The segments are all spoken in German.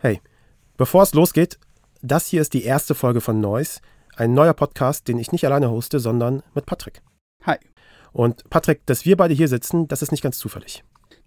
Hey, bevor es losgeht, das hier ist die erste Folge von Noise, ein neuer Podcast, den ich nicht alleine hoste, sondern mit Patrick. Hi. Und Patrick, dass wir beide hier sitzen, das ist nicht ganz zufällig.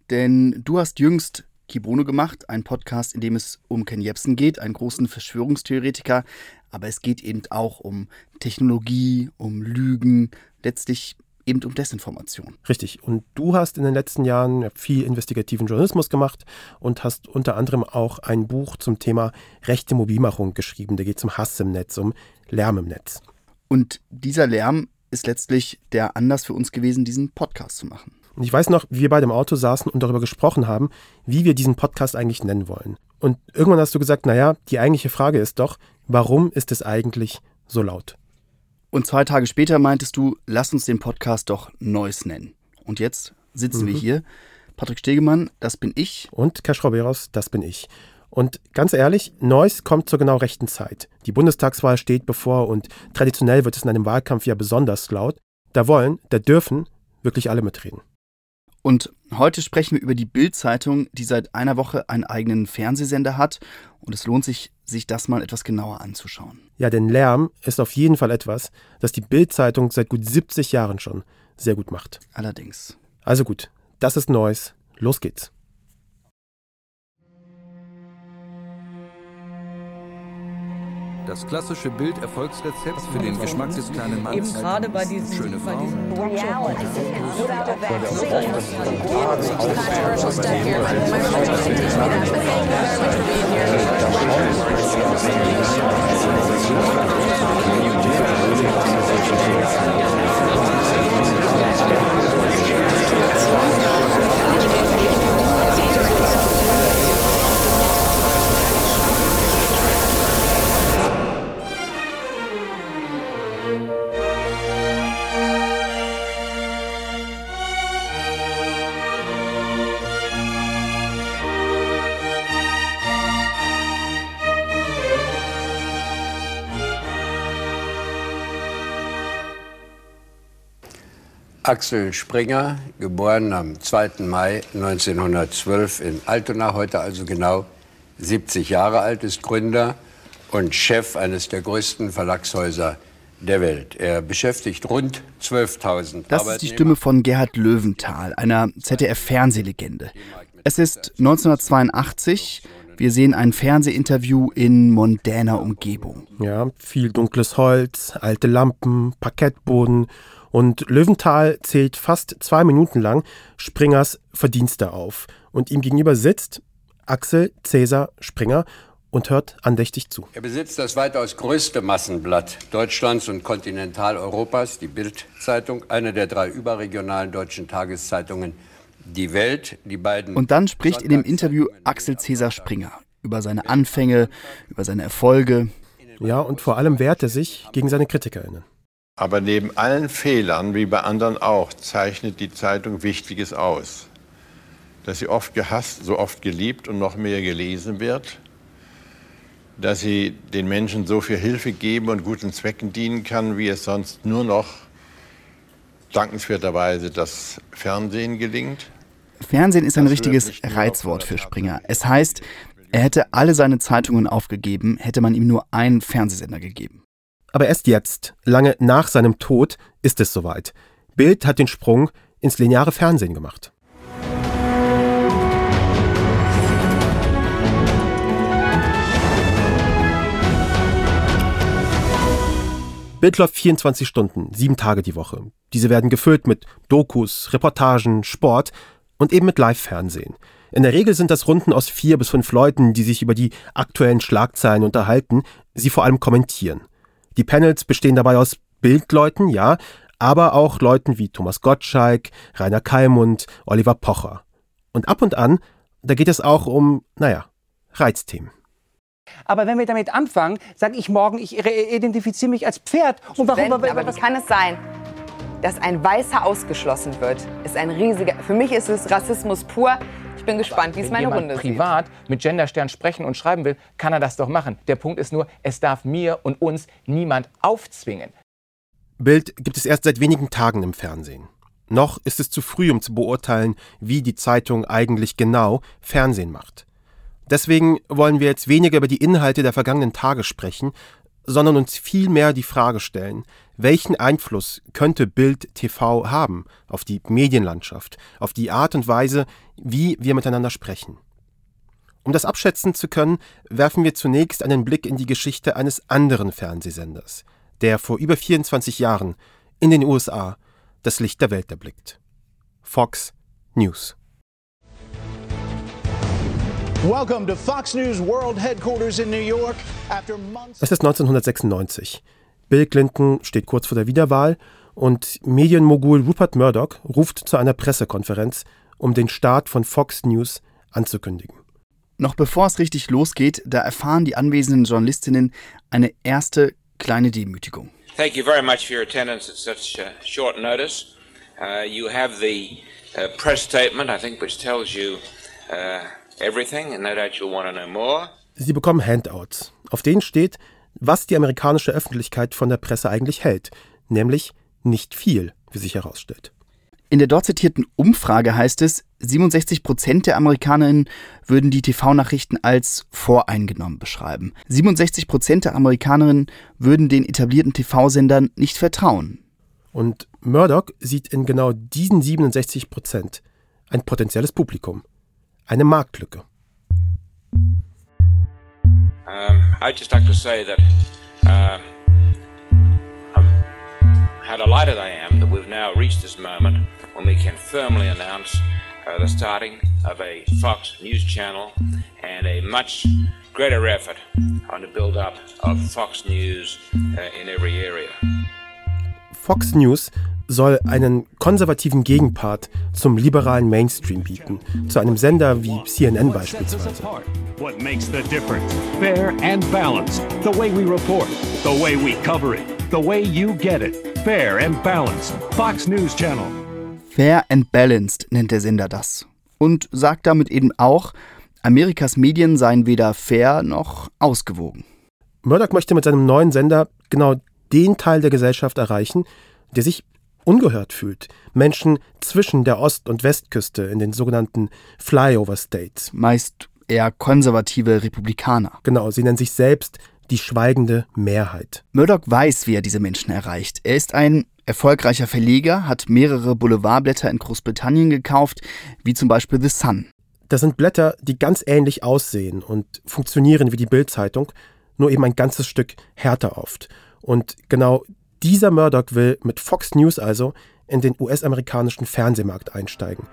Denn du hast jüngst Kibono gemacht, ein Podcast, in dem es um Ken Jebsen geht, einen großen Verschwörungstheoretiker, aber es geht eben auch um Technologie, um Lügen, letztlich eben um Desinformation. Richtig. Und du hast in den letzten Jahren viel investigativen Journalismus gemacht und hast unter anderem auch ein Buch zum Thema rechte Mobilmachung geschrieben. Da geht es um Hass im Netz, um Lärm im Netz. Und dieser Lärm ist letztlich der Anlass für uns gewesen, diesen Podcast zu machen. Und ich weiß noch, wie wir beide im Auto saßen und darüber gesprochen haben, wie wir diesen Podcast eigentlich nennen wollen. Und irgendwann hast du gesagt, naja, die eigentliche Frage ist doch, warum ist es eigentlich so laut? Und zwei Tage später meintest du, lass uns den Podcast doch Neues nennen. Und jetzt sitzen mhm. wir hier. Patrick Stegemann, das bin ich. Und Cash Roberos, das bin ich. Und ganz ehrlich, Neues kommt zur genau rechten Zeit. Die Bundestagswahl steht bevor und traditionell wird es in einem Wahlkampf ja besonders laut. Da wollen, da dürfen wirklich alle mitreden. Und heute sprechen wir über die Bild-Zeitung, die seit einer Woche einen eigenen Fernsehsender hat. Und es lohnt sich, sich das mal etwas genauer anzuschauen. Ja, denn Lärm ist auf jeden Fall etwas, das die Bild-Zeitung seit gut 70 Jahren schon sehr gut macht. Allerdings. Also gut, das ist Neues. Los geht's. Das klassische Bild-Erfolgsrezept für den Geschmack des kleinen Mannes. Eben gerade bei diesen, Schöne bei Axel Springer, geboren am 2. Mai 1912 in Altona, heute also genau 70 Jahre alt, ist Gründer und Chef eines der größten Verlagshäuser der Welt. Er beschäftigt rund 12.000 Das ist die Stimme von Gerhard Löwenthal, einer ZDF-Fernsehlegende. Es ist 1982. Wir sehen ein Fernsehinterview in mondäner Umgebung. Ja, viel dunkles Holz, alte Lampen, Parkettboden und Löwenthal zählt fast zwei Minuten lang Springers Verdienste auf. Und ihm gegenüber sitzt Axel Cäsar Springer und hört andächtig zu. Er besitzt das weitaus größte Massenblatt Deutschlands und Kontinentaleuropas, die Bild-Zeitung, eine der drei überregionalen deutschen Tageszeitungen, die Welt, die beiden. Und dann spricht in dem Interview Axel Cäsar Springer über seine Anfänge, über seine Erfolge. Ja, und vor allem wehrt er sich gegen seine KritikerInnen. Aber neben allen Fehlern, wie bei anderen auch, zeichnet die Zeitung Wichtiges aus. Dass sie oft gehasst, so oft geliebt und noch mehr gelesen wird. Dass sie den Menschen so viel Hilfe geben und guten Zwecken dienen kann, wie es sonst nur noch dankenswerterweise das Fernsehen gelingt. Fernsehen ist ein richtiges Reizwort für Springer. Es heißt, er hätte alle seine Zeitungen aufgegeben, hätte man ihm nur einen Fernsehsender gegeben. Aber erst jetzt, lange nach seinem Tod, ist es soweit. Bild hat den Sprung ins lineare Fernsehen gemacht. Bild läuft 24 Stunden, sieben Tage die Woche. Diese werden gefüllt mit Dokus, Reportagen, Sport und eben mit Live-Fernsehen. In der Regel sind das Runden aus vier bis fünf Leuten, die sich über die aktuellen Schlagzeilen unterhalten, sie vor allem kommentieren. Die Panels bestehen dabei aus Bildleuten, ja, aber auch Leuten wie Thomas Gottschalk, Rainer Kallmund, Oliver Pocher. Und ab und an, da geht es auch um, naja, Reizthemen. Aber wenn wir damit anfangen, sage ich morgen, ich identifiziere mich als Pferd. Und warum? aber wie kann es sein, dass ein Weißer ausgeschlossen wird? Ist ein riesiger. Für mich ist es Rassismus pur. Ich bin gespannt, wie es meine Runde sieht. Wenn privat mit Genderstern sprechen und schreiben will, kann er das doch machen. Der Punkt ist nur, es darf mir und uns niemand aufzwingen. Bild gibt es erst seit wenigen Tagen im Fernsehen. Noch ist es zu früh, um zu beurteilen, wie die Zeitung eigentlich genau Fernsehen macht. Deswegen wollen wir jetzt weniger über die Inhalte der vergangenen Tage sprechen, sondern uns vielmehr die Frage stellen, welchen Einfluss könnte Bild TV haben auf die Medienlandschaft, auf die Art und Weise, wie wir miteinander sprechen. Um das abschätzen zu können, werfen wir zunächst einen Blick in die Geschichte eines anderen Fernsehsenders, der vor über 24 Jahren in den USA das Licht der Welt erblickt. Fox News. Welcome to Fox News World Headquarters in New York. After months Es ist 1996. Bill Clinton steht kurz vor der Wiederwahl und Medienmogul Rupert Murdoch ruft zu einer Pressekonferenz, um den Start von Fox News anzukündigen. Noch bevor es richtig losgeht, da erfahren die anwesenden Journalistinnen eine erste kleine Demütigung. Thank you very much for your attendance at such uh, short notice. Uh, you have the uh, press statement, I think, which tells you uh, everything, and no doubt you'll want to know more. Sie bekommen Handouts. Auf denen steht, was die amerikanische Öffentlichkeit von der Presse eigentlich hält, nämlich nicht viel, wie sich herausstellt. In der dort zitierten Umfrage heißt es, 67 Prozent der Amerikanerinnen würden die TV-Nachrichten als voreingenommen beschreiben. 67 Prozent der Amerikanerinnen würden den etablierten TV-Sendern nicht vertrauen. Und Murdoch sieht in genau diesen 67 Prozent ein potenzielles Publikum, eine Marktlücke. Um, I'd just like to say that I'm, how delighted I am that we've now reached this moment when we can firmly announce uh, the starting of a Fox News channel and a much greater effort on the build-up of Fox News uh, in every area. Fox News soll einen konservativen Gegenpart zum liberalen Mainstream bieten, zu einem Sender wie CNN beispielsweise. What makes the difference? Fair and balanced. The way we report, the way we cover it, the way you get it. Fair and balanced. Fox News Channel. Fair and balanced nennt der Sender das. Und sagt damit eben auch, Amerikas Medien seien weder fair noch ausgewogen. Murdoch möchte mit seinem neuen Sender genau den Teil der Gesellschaft erreichen, der sich ungehört fühlt. Menschen zwischen der Ost- und Westküste in den sogenannten Flyover States. Meist eher konservative Republikaner. Genau, sie nennen sich selbst die schweigende Mehrheit. Murdoch weiß, wie er diese Menschen erreicht. Er ist ein erfolgreicher Verleger, hat mehrere Boulevardblätter in Großbritannien gekauft, wie zum Beispiel The Sun. Das sind Blätter, die ganz ähnlich aussehen und funktionieren wie die Bild-Zeitung, nur eben ein ganzes Stück härter oft. Und genau dieser Murdoch will mit Fox News also in den US-amerikanischen Fernsehmarkt einsteigen.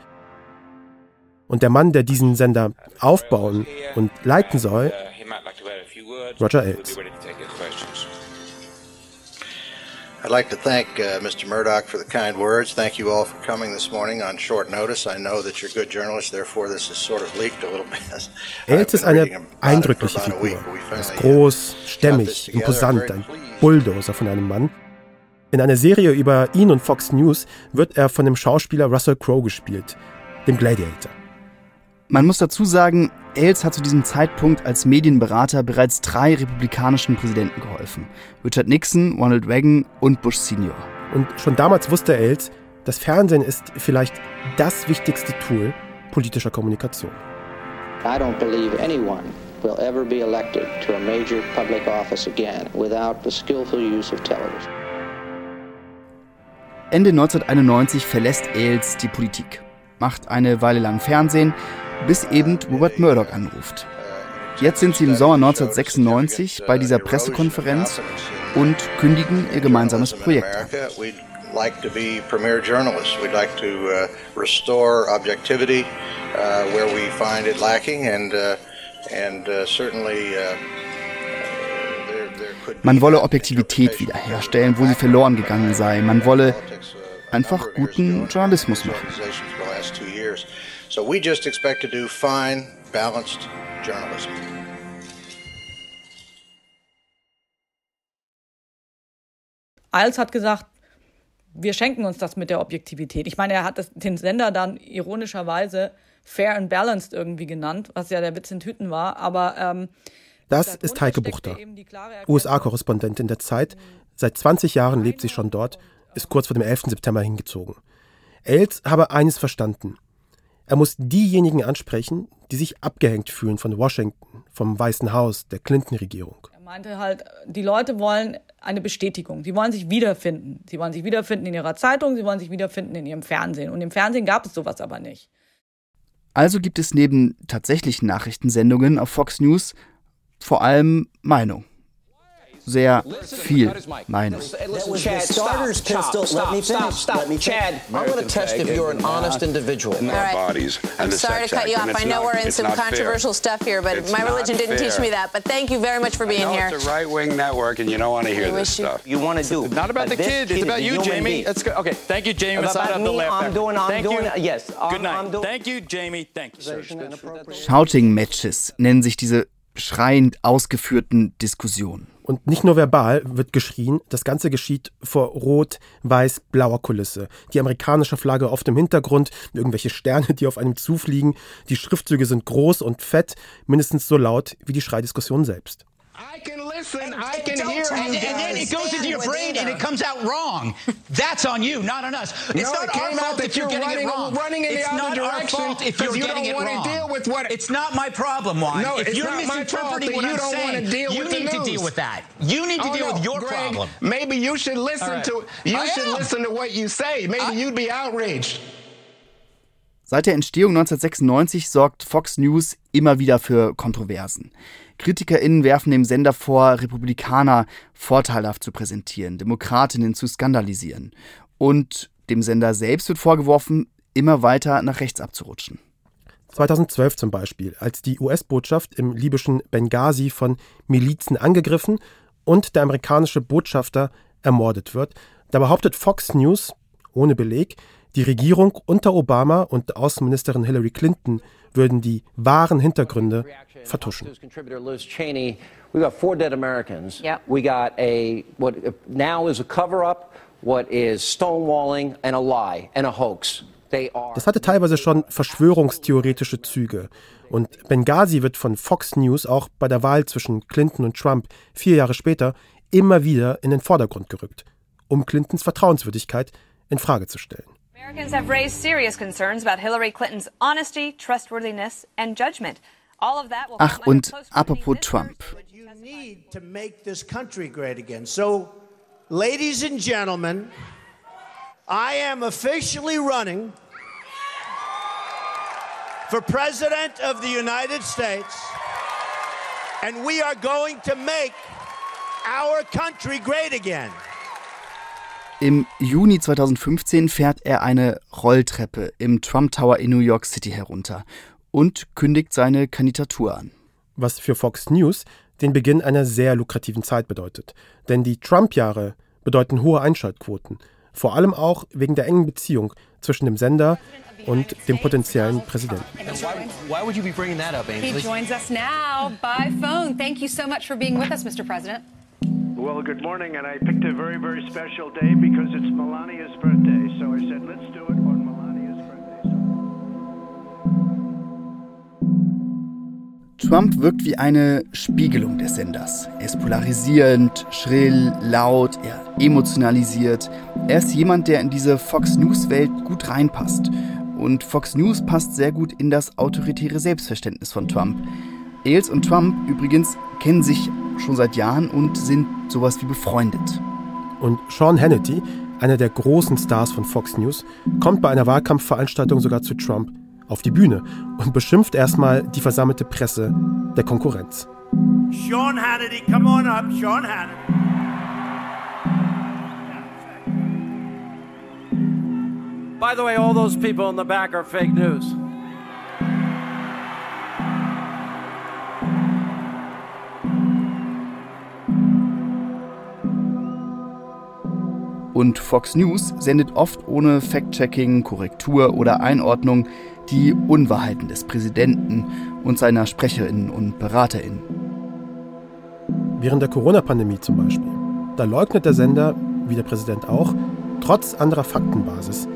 Und der Mann, der diesen Sender aufbauen und leiten soll. Roger Ailes. I'd like to thank uh, Mr. Murdoch for the kind words. Thank you all for coming this morning on short notice. I know that you're good journalists, therefore this is sort of leaked a little bit. Ailes ist eine eindrückliche Figur. Er ist uh, groß, stämmig, imposant, ein Bulldozer von einem Mann. In einer Serie über ihn und Fox News wird er von dem Schauspieler Russell Crowe gespielt, dem Gladiator. Man muss dazu sagen, Ailes hat zu diesem Zeitpunkt als Medienberater bereits drei republikanischen Präsidenten geholfen. Richard Nixon, Ronald Reagan und Bush Senior. Und schon damals wusste Ailes, das Fernsehen ist vielleicht das wichtigste Tool politischer Kommunikation. I don't believe anyone will ever be elected to a major public office again without the skillful use of television. Ende 1991 verlässt Ailes die Politik, macht eine Weile lang Fernsehen, bis eben Robert Murdoch anruft. Jetzt sind sie im Sommer 1996 bei dieser Pressekonferenz und kündigen ihr gemeinsames Projekt an. Like to be premier journalists. We'd like to uh, restore objectivity uh, where we find it lacking, and uh, and uh, certainly. Man wolle Objektivität wiederherstellen, wo sie verloren gegangen sei. Man wolle einfach guten Journalismus machen. organizations for the last two years. So we just expect to do fine, balanced journalism. Als hat gesagt, wir schenken uns das mit der Objektivität. Ich meine, er hat das, den Sender dann ironischerweise Fair and Balanced irgendwie genannt, was ja der Witz in Tüten war. Aber ähm, Das ist Heike Buchter, USA-Korrespondentin der Zeit. Seit 20 Jahren lebt sie schon dort, ist kurz vor dem 11. September hingezogen. Els habe eines verstanden. Er muss diejenigen ansprechen, die sich abgehängt fühlen von Washington, vom Weißen Haus, der Clinton-Regierung. Er meinte halt, die Leute wollen eine Bestätigung. Sie wollen sich wiederfinden. Sie wollen sich wiederfinden in ihrer Zeitung, sie wollen sich wiederfinden in ihrem Fernsehen. Und im Fernsehen gab es sowas aber nicht. Also gibt es neben tatsächlichen Nachrichtensendungen auf Fox News vor allem Meinung. Sehr viel Meinung. Chad, starters pistol. Let me finish. Stop, Let me Chad, I want to test if you're an honest individual. I'm sorry to cut you off. I know we're in some controversial stuff here, but my religion didn't teach me that. But thank you very much for being here. It's a right-wing network, and you don't want to hear this stuff. You want to do. It's not about the kid. It's about you, Jamie. Okay. Thank you, Jamie. About me, I'm doing. I'm doing. Yes. Good night. Thank you, Jamie. Thank you. Shouting Matches nennen sich diese schreiend ausgeführten Diskussionen. Und nicht nur verbal wird geschrien, das Ganze geschieht vor rot-weiß-blauer Kulisse. Die amerikanische Flagge oft im Hintergrund, irgendwelche Sterne, die auf einem zufliegen. Die Schriftzüge sind groß und fett, mindestens so laut wie die Schreidiskussion selbst. I can listen, I can hear and, and then it goes into your brain and it comes out wrong. That's on you, not on us. It's No, not it our came out fault that if you're you're getting it wrong. running in the it's other not our direction fault if you're 'cause you getting don't it wanna wrong. deal with what- It's not my problem, Juan. No, if it's you're not misinterpreting what you I'm don't saying, wanna deal you with need to deal with that. You need to Oh, deal no, with your Greg, problem. Maybe you should listen All right. to you I should am. listen to what you say. Maybe you'd be outraged. Seit der Entstehung 1996 sorgt Fox News immer wieder für Kontroversen. KritikerInnen werfen dem Sender vor, Republikaner vorteilhaft zu präsentieren, Demokratinnen zu skandalisieren. Und dem Sender selbst wird vorgeworfen, immer weiter nach rechts abzurutschen. 2012 zum Beispiel, als die US-Botschaft im libyschen Benghazi von Milizen angegriffen und der amerikanische Botschafter ermordet wird, da behauptet Fox News, ohne Beleg, die Regierung unter Obama und Außenministerin Hillary Clinton würden die wahren Hintergründe vertuschen. We got four dead Americans. Yep. We got a what now is a cover-up, what is stonewalling, and a lie and a hoax. They are. Das hatte teilweise schon verschwörungstheoretische Züge. Und Benghazi wird von Fox News auch bei der Wahl zwischen Clinton und Trump vier Jahre später immer wieder in den Vordergrund gerückt, um Clintons Vertrauenswürdigkeit in Frage zu stellen. Americans have raised serious concerns about Hillary Clinton's honesty, trustworthiness, and judgment. All of that will Ach, come under und apropos Trump. You need to make this country great again. So, ladies and gentlemen, I am officially running for President of the United States, and we are going to make our country great again. Im Juni 2015 fährt er eine Rolltreppe im Trump Tower in New York City herunter und kündigt seine Kandidatur an. was für Fox News den Beginn einer sehr lukrativen Zeit bedeutet. Denn die Trump-Jahre bedeuten hohe Einschaltquoten, vor allem auch wegen der engen Beziehung zwischen dem Sender und dem potenziellen Präsidenten. Why would you be bringing that up, He Ainsley? joins us now by phone. Thank you so much for being with us, Mr. President. Well, good morning, and I picked a very, very special day because it's Melania's birthday. So I said, let's do it on Melania's birthday. Trump wirkt wie eine Spiegelung des Senders. Er ist polarisierend, schrill, laut, er emotionalisiert. Er ist jemand, der in diese Fox News-Welt gut reinpasst. Und Fox News passt sehr gut in das autoritäre Selbstverständnis von Trump. Ailes und Trump übrigens kennen sich schon seit Jahren und sind sowas wie befreundet. Und Sean Hannity, einer der großen Stars von Fox News, kommt bei einer Wahlkampfveranstaltung sogar zu Trump auf die Bühne und beschimpft erstmal die versammelte Presse der Konkurrenz. Sean Hannity, come on up, Sean Hannity. By the way, all those people in the back are fake news. Und Fox News sendet oft ohne Fact-Checking, Korrektur oder Einordnung die Unwahrheiten des Präsidenten und seiner Sprecherinnen und Beraterinnen. Während der Corona-Pandemie zum Beispiel. Da leugnet der Sender, wie der Präsident auch, trotz anderer Faktenbasis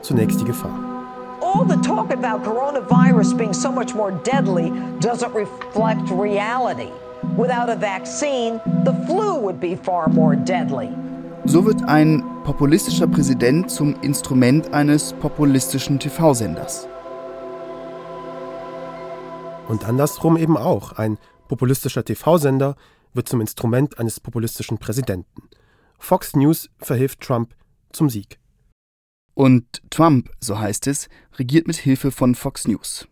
zunächst die Gefahr. all the talk about coronavirus being so much more deadly doesn't reflect reality. Without a vaccine, the flu would be far more deadly. So wird ein populistischer Präsident zum Instrument eines populistischen TV-Senders. Und andersrum eben auch. Ein populistischer TV-Sender wird zum Instrument eines populistischen Präsidenten. Fox News verhilft Trump zum Sieg. Und Trump, so heißt es, regiert mit Hilfe von Fox News.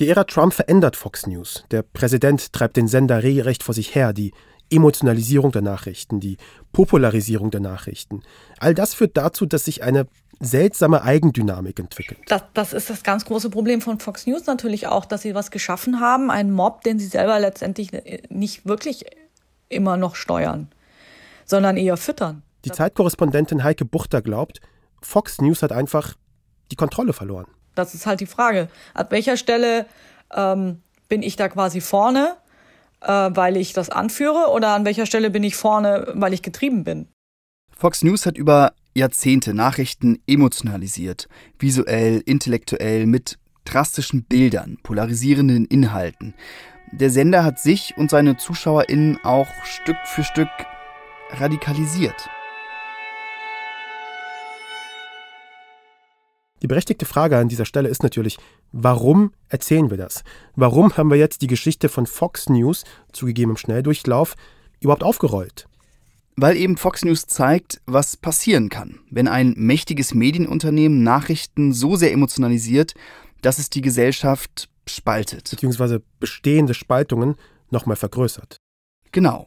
Die Ära Trump verändert Fox News. Der Präsident treibt den Sender regelrecht vor sich her. Die Emotionalisierung der Nachrichten, die Popularisierung der Nachrichten. All das führt dazu, dass sich eine seltsame Eigendynamik entwickelt. Das, das ist das ganz große Problem von Fox News natürlich auch, dass sie was geschaffen haben, einen Mob, den sie selber letztendlich nicht wirklich immer noch steuern, sondern eher füttern. Die Zeitkorrespondentin Heike Buchter glaubt, Fox News hat einfach die Kontrolle verloren. Das ist halt die Frage. Ab welcher Stelle ähm, bin ich da quasi vorne, äh, weil ich das anführe, oder an welcher Stelle bin ich vorne, weil ich getrieben bin? Fox News hat über Jahrzehnte Nachrichten emotionalisiert, visuell, intellektuell, mit drastischen Bildern, polarisierenden Inhalten. Der Sender hat sich und seine ZuschauerInnen auch Stück für Stück radikalisiert. Die berechtigte Frage an dieser Stelle ist natürlich, warum erzählen wir das? Warum haben wir jetzt die Geschichte von Fox News, zugegeben im Schnelldurchlauf, überhaupt aufgerollt? Weil eben Fox News zeigt, was passieren kann, wenn ein mächtiges Medienunternehmen Nachrichten so sehr emotionalisiert, dass es die Gesellschaft spaltet. Beziehungsweise bestehende Spaltungen nochmal vergrößert. Genau.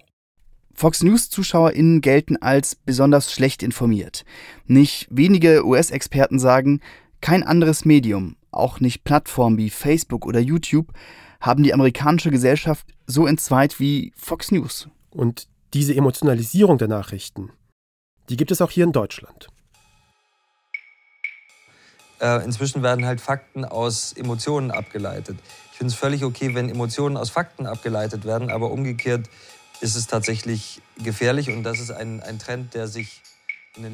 Fox News-ZuschauerInnen gelten als besonders schlecht informiert. Nicht wenige US-Experten sagen, kein anderes Medium, auch nicht Plattformen wie Facebook oder YouTube, haben die amerikanische Gesellschaft so entzweit wie Fox News. Und diese Emotionalisierung der Nachrichten, die gibt es auch hier in Deutschland. Äh, inzwischen werden halt Fakten aus Emotionen abgeleitet. Ich finde es völlig okay, wenn Emotionen aus Fakten abgeleitet werden, aber umgekehrt ist es tatsächlich gefährlich und das ist ein, ein Trend, der sich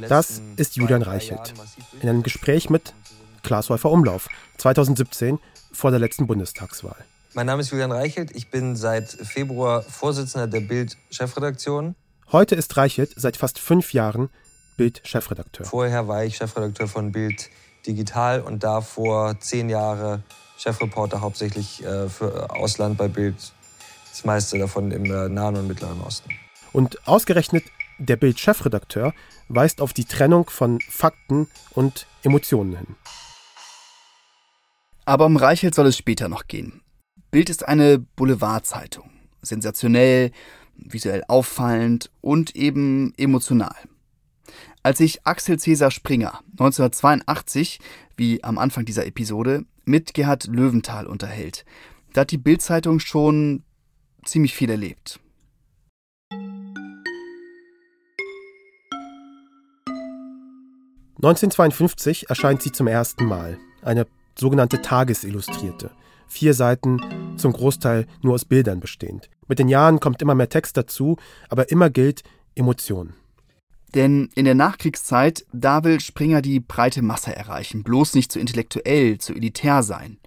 Das ist Julian Reichelt in einem Gespräch mit Klaas Häufer Umlauf 2017 vor der letzten Bundestagswahl. Mein Name ist Julian Reichelt, ich bin seit Februar Vorsitzender der Bild-Chefredaktion. Heute ist Reichelt seit fast fünf Jahren Bild-Chefredakteur. Vorher war ich Chefredakteur von Bild Digital und davor zehn Jahre Chefreporter hauptsächlich äh, für Ausland bei Bild das meiste davon im äh, Nahen und Mittleren Osten. Und ausgerechnet der Bild-Chefredakteur weist auf die Trennung von Fakten und Emotionen hin. Aber um Reichelt soll es später noch gehen. Bild ist eine Boulevardzeitung. Sensationell, visuell auffallend und eben emotional. Als sich Axel Cäsar Springer 1982, wie am Anfang dieser Episode, mit Gerhard Löwenthal unterhält, da hat die Bild-Zeitung schon ziemlich viel erlebt. (1952) erscheint sie zum ersten Mal, eine sogenannte Tagesillustrierte. Vier Seiten, zum Großteil nur aus Bildern bestehend. Mit den Jahren kommt immer mehr Text dazu, aber immer gilt Emotion. Denn in der Nachkriegszeit, da will Springer die breite Masse erreichen, bloß nicht zu intellektuell, zu elitär sein.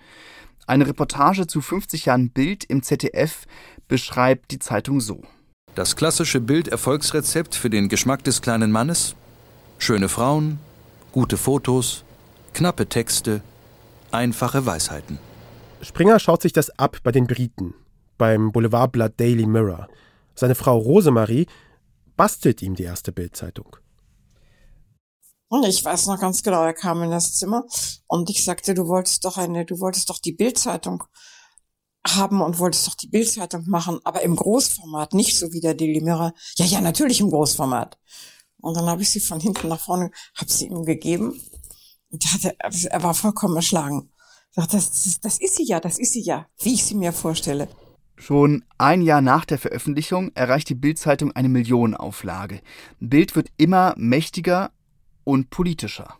Eine Reportage zu 50 Jahren Bild im ZDF beschreibt die Zeitung so. Das klassische Bild-Erfolgsrezept für den Geschmack des kleinen Mannes? Schöne Frauen, gute Fotos, knappe Texte, einfache Weisheiten. Springer schaut sich das ab bei den Briten, beim Boulevardblatt Daily Mirror. Seine Frau Rosemarie bastelt ihm die erste Bildzeitung. Und ich weiß noch ganz genau, er kam in das Zimmer und ich sagte, du wolltest doch eine, du wolltest doch die Bildzeitung haben und wolltest doch die Bildzeitung machen, aber im Großformat, nicht so wie der Daily Mirror. Ja, ja, natürlich im Großformat. Und dann habe ich sie von hinten nach vorne, habe sie ihm gegeben. Und hatte, er war vollkommen erschlagen. Das, das, das ist sie ja, das ist sie ja, wie ich sie mir vorstelle. Schon ein Jahr nach der Veröffentlichung erreicht die Bildzeitung eine Millionenauflage. Bild wird immer mächtiger und politischer.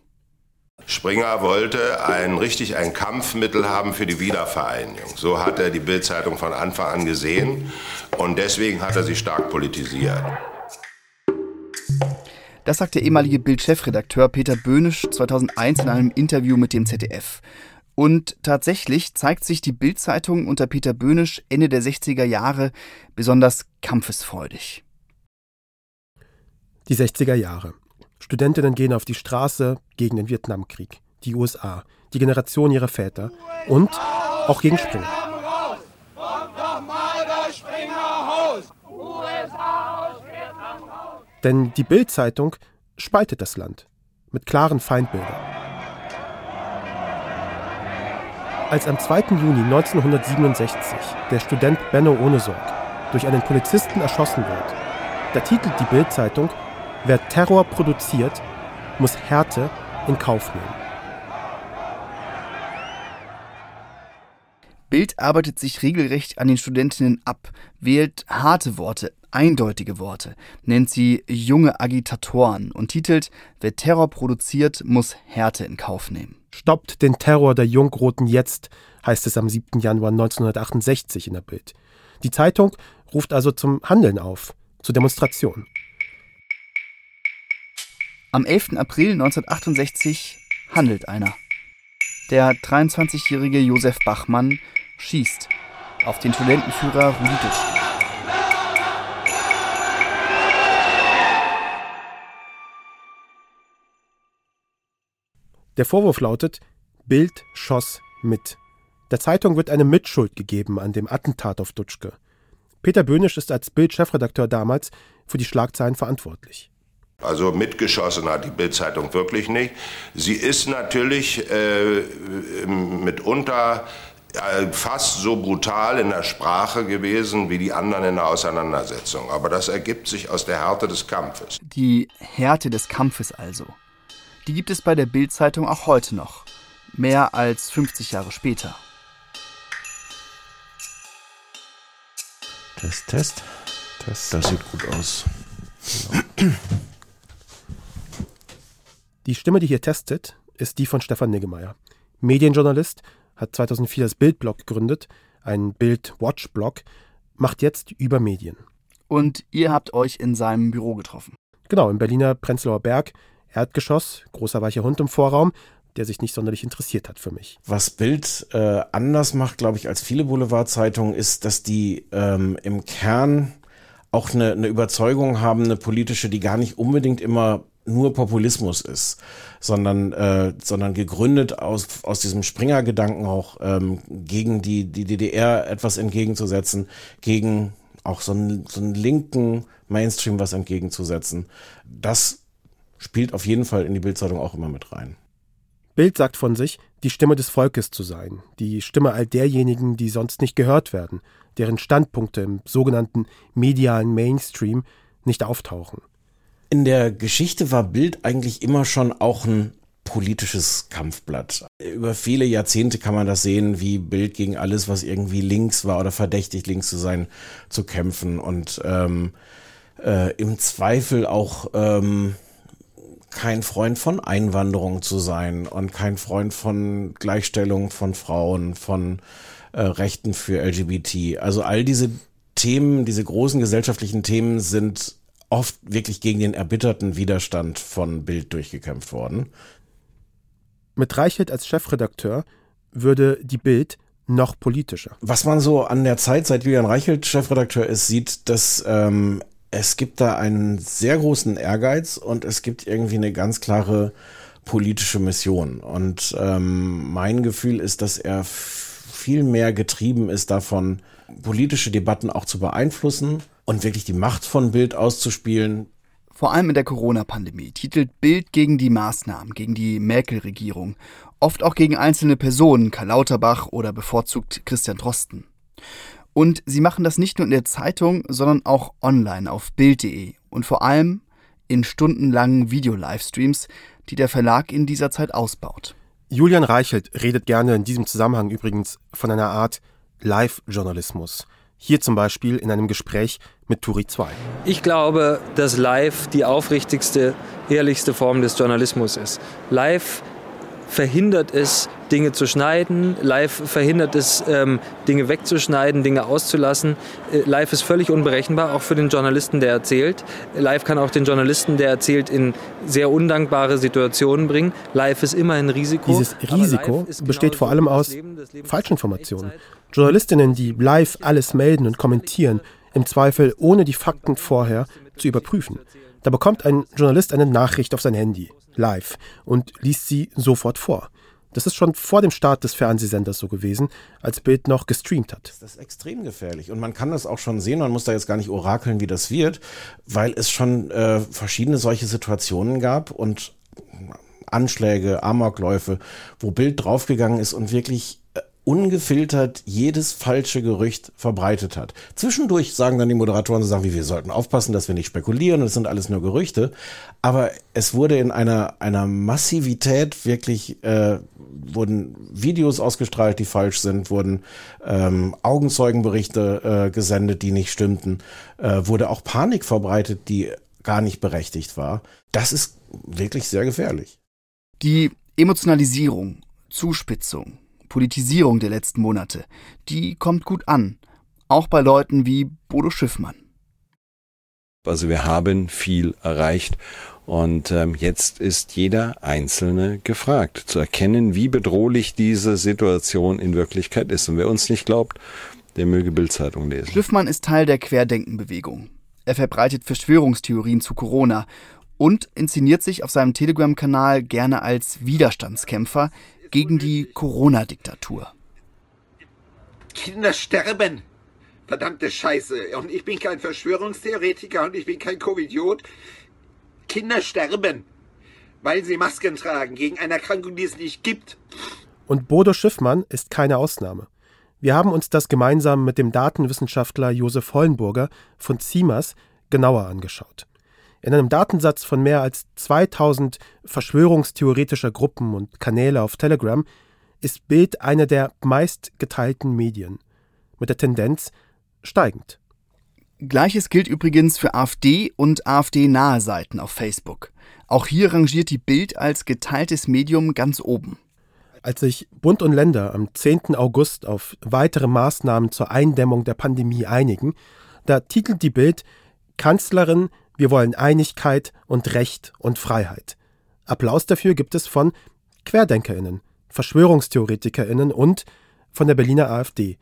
Springer wollte ein richtig ein Kampfmittel haben für die Wiedervereinigung. So hat er die Bildzeitung von Anfang an gesehen und deswegen hat er sie stark politisiert. Das sagt der ehemalige Bild-Chefredakteur Peter Böhnisch 2001 in einem Interview mit dem ZDF. Und tatsächlich zeigt sich die Bildzeitung unter Peter Böhnisch Ende der 60er Jahre besonders kampfesfreudig. Die 60er Jahre. Studentinnen gehen auf die Straße gegen den Vietnamkrieg, die USA, die Generation ihrer Väter und auch gegen Springer. Denn die Bild-Zeitung spaltet das Land mit klaren Feindbildern. Als am 2. Juni 1967 der Student Benno Ohnesorg durch einen Polizisten erschossen wird, da titelt die Bild-Zeitung Wer Terror produziert, muss Härte in Kauf nehmen. Bild arbeitet sich regelrecht an den Studentinnen ab, wählt harte Worte, eindeutige Worte, nennt sie junge Agitatoren und titelt Wer Terror produziert, muss Härte in Kauf nehmen. Stoppt den Terror der Jungroten jetzt, heißt es am 7. Januar 1968 in der Bild. Die Zeitung ruft also zum Handeln auf, zur Demonstration. Am 11. April 1968 handelt einer. Der 23-jährige Josef Bachmann schießt auf den Studentenführer Rudi Dutschke. Der Vorwurf lautet, Bild schoss mit. Der Zeitung wird eine Mitschuld gegeben an dem Attentat auf Dutschke. Peter Böhnisch ist als Bild-Chefredakteur damals für die Schlagzeilen verantwortlich. Also mitgeschossen hat die Bildzeitung wirklich nicht. Sie ist natürlich äh, mitunter äh, fast so brutal in der Sprache gewesen wie die anderen in der Auseinandersetzung. Aber das ergibt sich aus der Härte des Kampfes. Die Härte des Kampfes also. Die gibt es bei der Bildzeitung auch heute noch. Mehr als 50 Jahre später. Test, Test. Test. Das sieht gut aus. Genau. Die Stimme, die hier testet, ist die von Stefan Niggemeier. Medienjournalist, hat 2004 das Bildblog gegründet, ein Bild-Watch-Blog, macht jetzt über Medien. Und ihr habt euch in seinem Büro getroffen? Genau, im Berliner Prenzlauer Berg, Erdgeschoss, großer weicher Hund im Vorraum, der sich nicht sonderlich interessiert hat für mich. Was Bild äh, anders macht, glaube ich, als viele Boulevardzeitungen, ist, dass die ähm, im Kern auch eine, eine Überzeugung haben, eine politische, die gar nicht unbedingt immer nur Populismus ist, sondern, äh, sondern gegründet aus, aus diesem Springer-Gedanken auch ähm, gegen die, die DDR etwas entgegenzusetzen, gegen auch so einen, so einen linken Mainstream was entgegenzusetzen. Das spielt auf jeden Fall in die Bildzeitung auch immer mit rein. Bild sagt von sich, die Stimme des Volkes zu sein, die Stimme all derjenigen, die sonst nicht gehört werden, deren Standpunkte im sogenannten medialen Mainstream nicht auftauchen. In der Geschichte war Bild eigentlich immer schon auch ein politisches Kampfblatt. Über viele Jahrzehnte kann man das sehen, wie Bild gegen alles, was irgendwie links war oder verdächtig links zu sein, zu kämpfen und ähm, äh, im Zweifel auch ähm, kein Freund von Einwanderung zu sein und kein Freund von Gleichstellung von Frauen, von äh, Rechten für LGBT. Also all diese Themen, diese großen gesellschaftlichen Themen sind oft wirklich gegen den erbitterten Widerstand von Bild durchgekämpft worden. Mit Reichelt als Chefredakteur würde die Bild noch politischer. Was man so an der Zeit, seit Julian Reichelt Chefredakteur ist, sieht, dass ähm, es gibt da einen sehr großen Ehrgeiz und es gibt irgendwie eine ganz klare politische Mission. Und ähm, mein Gefühl ist, dass er viel mehr getrieben ist davon, politische Debatten auch zu beeinflussen und wirklich die Macht von Bild auszuspielen. Vor allem in der Corona-Pandemie titelt Bild gegen die Maßnahmen, gegen die Merkel-Regierung, oft auch gegen einzelne Personen, Karl Lauterbach oder bevorzugt Christian Drosten. Und sie machen das nicht nur in der Zeitung, sondern auch online auf Bild.de und vor allem in stundenlangen Video-Livestreams, die der Verlag in dieser Zeit ausbaut. Julian Reichelt redet gerne in diesem Zusammenhang übrigens von einer Art Live-Journalismus. Hier zum Beispiel in einem Gespräch mit Turi 2. Ich glaube, dass Live die aufrichtigste, ehrlichste Form des Journalismus ist. Live verhindert es, Dinge zu schneiden. Live verhindert es, ähm, Dinge wegzuschneiden, Dinge auszulassen. Äh, live ist völlig unberechenbar, auch für den Journalisten, der erzählt. Live kann auch den Journalisten, der erzählt, in sehr undankbare Situationen bringen. Live ist immer ein Risiko. Dieses Risiko besteht vor allem aus Falschinformationen. Journalistinnen, die live alles melden und kommentieren, im Zweifel ohne die Fakten vorher zu überprüfen. Da bekommt ein Journalist eine Nachricht auf sein Handy, live, und liest sie sofort vor. Das ist schon vor dem Start des Fernsehsenders so gewesen, als Bild noch gestreamt hat. Das ist extrem gefährlich. Und man kann das auch schon sehen, man muss da jetzt gar nicht orakeln, wie das wird, weil es schon äh, verschiedene solche Situationen gab und Anschläge, Amokläufe, wo Bild draufgegangen ist und wirklich ungefiltert jedes falsche Gerücht verbreitet hat. Zwischendurch sagen dann die Moderatoren so Sachen wie, wir sollten aufpassen, dass wir nicht spekulieren, das sind alles nur Gerüchte. Aber es wurde in einer, einer Massivität wirklich, äh, wurden Videos ausgestrahlt, die falsch sind, wurden ähm, Augenzeugenberichte äh, gesendet, die nicht stimmten, äh, wurde auch Panik verbreitet, die gar nicht berechtigt war. Das ist wirklich sehr gefährlich. Die Emotionalisierung, Zuspitzung, Politisierung der letzten Monate, die kommt gut an. Auch bei Leuten wie Bodo Schiffmann. Also wir haben viel erreicht und ähm, jetzt ist jeder Einzelne gefragt, zu erkennen, wie bedrohlich diese Situation in Wirklichkeit ist. Und wer uns nicht glaubt, der möge Bildzeitung lesen. Schiffmann ist Teil der Querdenkenbewegung. Er verbreitet Verschwörungstheorien zu Corona und inszeniert sich auf seinem Telegram-Kanal gerne als Widerstandskämpfer, gegen die Corona-Diktatur. Kinder sterben. Verdammte Scheiße. Und ich bin kein Verschwörungstheoretiker und ich bin kein Covidiot. Kinder sterben, weil sie Masken tragen gegen eine Erkrankung, die es nicht gibt. Und Bodo Schiffmann ist keine Ausnahme. Wir haben uns das gemeinsam mit dem Datenwissenschaftler Josef Hollenburger von CIMAS genauer angeschaut. In einem Datensatz von mehr als 2000 verschwörungstheoretischer Gruppen und Kanäle auf Telegram ist Bild eine der meistgeteilten Medien, mit der Tendenz steigend. Gleiches gilt übrigens für AfD und AfD-nahe Seiten auf Facebook. Auch hier rangiert die Bild als geteiltes Medium ganz oben. Als sich Bund und Länder am 10. August auf weitere Maßnahmen zur Eindämmung der Pandemie einigen, da titelt die Bild Kanzlerin wir wollen Einigkeit und Recht und Freiheit. Applaus dafür gibt es von Querdenkerinnen, Verschwörungstheoretikerinnen und von der Berliner AfD.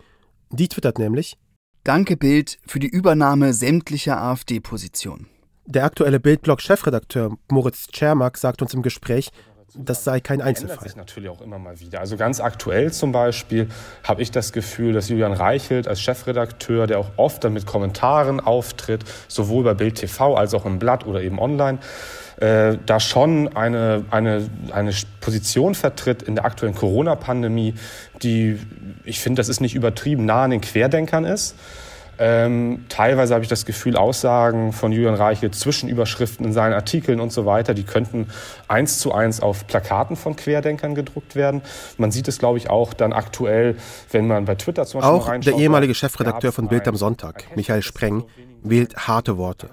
Die twittert nämlich Danke Bild für die Übernahme sämtlicher AfD-Positionen. Der aktuelle Bildblog-Chefredakteur Moritz Czermak sagt uns im Gespräch, das sei kein Einzelfall. Das sich natürlich auch immer mal wieder. Also ganz aktuell zum Beispiel habe ich das Gefühl, dass Julian Reichelt als Chefredakteur, der auch oft dann mit Kommentaren auftritt, sowohl bei Bild TV als auch im Blatt oder eben online, äh, da schon eine, eine, eine Position vertritt in der aktuellen Corona-Pandemie, die, ich finde, das ist nicht übertrieben, nah an den Querdenkern ist. Ähm, teilweise habe ich das Gefühl, Aussagen von Julian Reiche, Zwischenüberschriften in seinen Artikeln und so weiter, die könnten eins zu eins auf Plakaten von Querdenkern gedruckt werden. Man sieht es, glaube ich, auch dann aktuell, wenn man bei Twitter zum Beispiel Auch der ehemalige Chefredakteur von Bild am Sonntag, Michael Spreng, wählt harte Worte.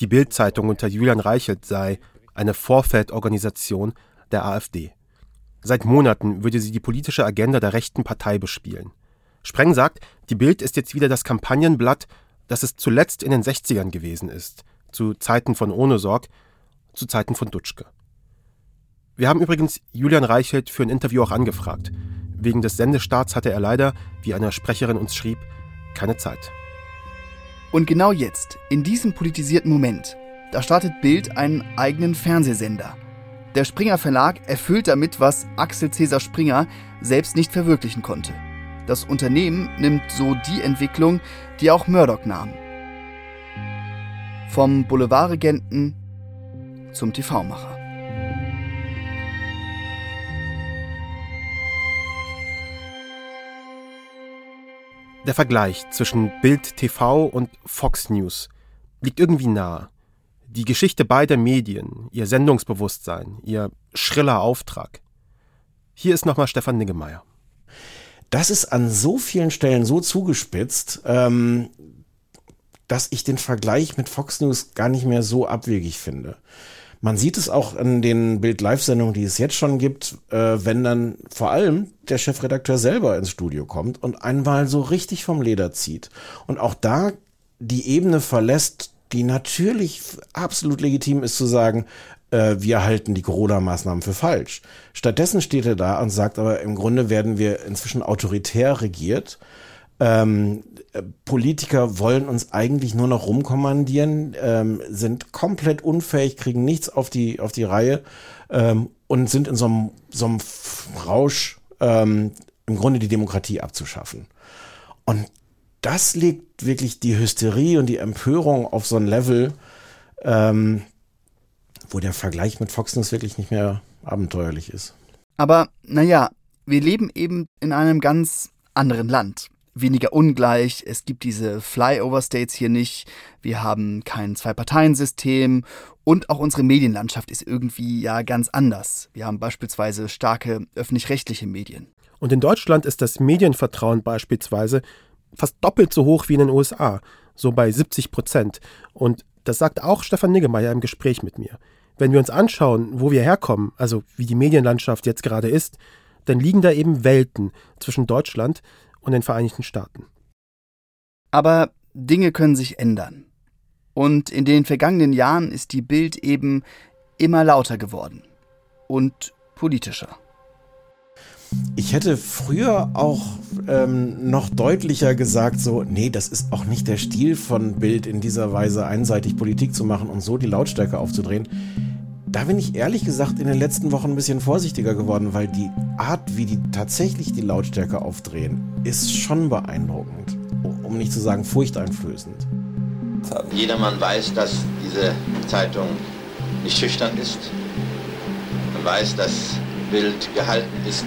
Die Bild-Zeitung unter Julian Reichelt sei eine Vorfeldorganisation der AfD. Seit Monaten würde sie die politische Agenda der rechten Partei bespielen. Spreng sagt, die Bild ist jetzt wieder das Kampagnenblatt, das es zuletzt in den 60ern gewesen ist, zu Zeiten von Ohne Sorg, zu Zeiten von Dutschke. Wir haben übrigens Julian Reichelt für ein Interview auch angefragt. Wegen des Sendestarts hatte er leider, wie eine Sprecherin uns schrieb, keine Zeit. Und genau jetzt, in diesem politisierten Moment, da startet Bild einen eigenen Fernsehsender. Der Springer Verlag erfüllt damit, was Axel Cäsar Springer selbst nicht verwirklichen konnte. Das Unternehmen nimmt so die Entwicklung, die auch Murdoch nahm. Vom Boulevardregenten zum TV-Macher. Der Vergleich zwischen Bild TV und Fox News liegt irgendwie nahe. Die Geschichte beider Medien, ihr Sendungsbewusstsein, ihr schriller Auftrag. Hier ist nochmal Stefan Niggemeier das ist an so vielen Stellen so zugespitzt, ähm, dass ich den Vergleich mit Fox News gar nicht mehr so abwegig finde. Man sieht es auch in den Bild-Live-Sendungen, die es jetzt schon gibt, äh, wenn dann vor allem der Chefredakteur selber ins Studio kommt und einmal so richtig vom Leder zieht. Und auch da die Ebene verlässt, die natürlich absolut legitim ist zu sagen, äh, wir halten die Corona-Maßnahmen für falsch. Stattdessen steht er da und sagt aber, im Grunde werden wir inzwischen autoritär regiert. Ähm, Politiker wollen uns eigentlich nur noch rumkommandieren, ähm, sind komplett unfähig, kriegen nichts auf die, auf die Reihe ähm, und sind in so einem, so einem Rausch, ähm, im Grunde die Demokratie abzuschaffen. Und das legt wirklich die Hysterie und die Empörung auf so ein Level, ähm, wo der Vergleich mit Fox News wirklich nicht mehr abenteuerlich ist. Aber naja, wir leben eben in einem ganz anderen Land weniger ungleich. Es gibt diese Flyover-States hier nicht. Wir haben kein Zwei-Parteien-System. Und auch unsere Medienlandschaft ist irgendwie ja ganz anders. Wir haben beispielsweise starke öffentlich-rechtliche Medien. Und in Deutschland ist das Medienvertrauen beispielsweise fast doppelt so hoch wie in den USA, so bei 70 Prozent. Und das sagt auch Stefan Niggemeier im Gespräch mit mir. Wenn wir uns anschauen, wo wir herkommen, also wie die Medienlandschaft jetzt gerade ist, dann liegen da eben Welten zwischen Deutschland und den Vereinigten Staaten. Aber Dinge können sich ändern. Und in den vergangenen Jahren ist die Bild eben immer lauter geworden und politischer. Ich hätte früher auch ähm, noch deutlicher gesagt, so, nee, das ist auch nicht der Stil von Bild, in dieser Weise einseitig Politik zu machen und so die Lautstärke aufzudrehen. Da bin ich ehrlich gesagt in den letzten Wochen ein bisschen vorsichtiger geworden, weil die Art, wie die tatsächlich die Lautstärke aufdrehen, ist schon beeindruckend. Um nicht zu sagen furchteinflößend. Jedermann weiß, dass diese Zeitung nicht schüchtern ist. Man weiß, dass Bild gehalten ist,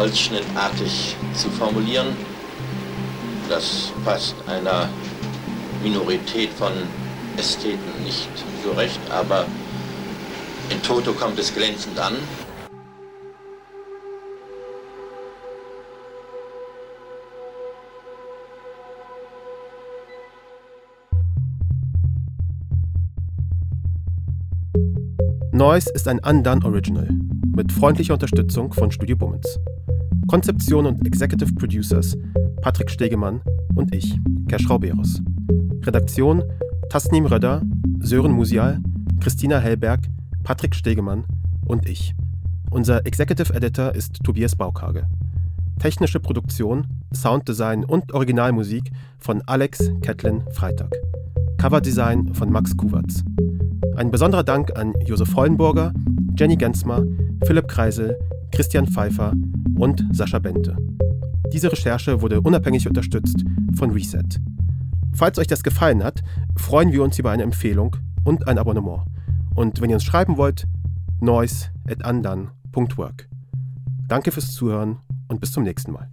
holzschnittartig zu formulieren. Das passt einer Minorität von Ästheten nicht so recht, aber in Toto kommt es glänzend an. Noise ist ein Undone Original mit freundlicher Unterstützung von Studio Bummens. Konzeption und Executive Producers Patrick Stegemann und ich, Kerschrau Beros. Redaktion Tasnim Röder, Sören Musial, Christina Hellberg Patrick Stegemann und ich. Unser Executive Editor ist Tobias Baukage. Technische Produktion, Sounddesign und Originalmusik von Alex Ketlin Freitag. Coverdesign von Max Kuwatz. Ein besonderer Dank an Josef Hollenburger, Jenny Gensmer, Philipp Kreisel, Christian Pfeiffer und Sascha Bente. Diese Recherche wurde unabhängig unterstützt von Reset. Falls euch das gefallen hat, freuen wir uns über eine Empfehlung und ein Abonnement. Und wenn ihr uns schreiben wollt, noise at andan.work. Danke fürs Zuhören und bis zum nächsten Mal.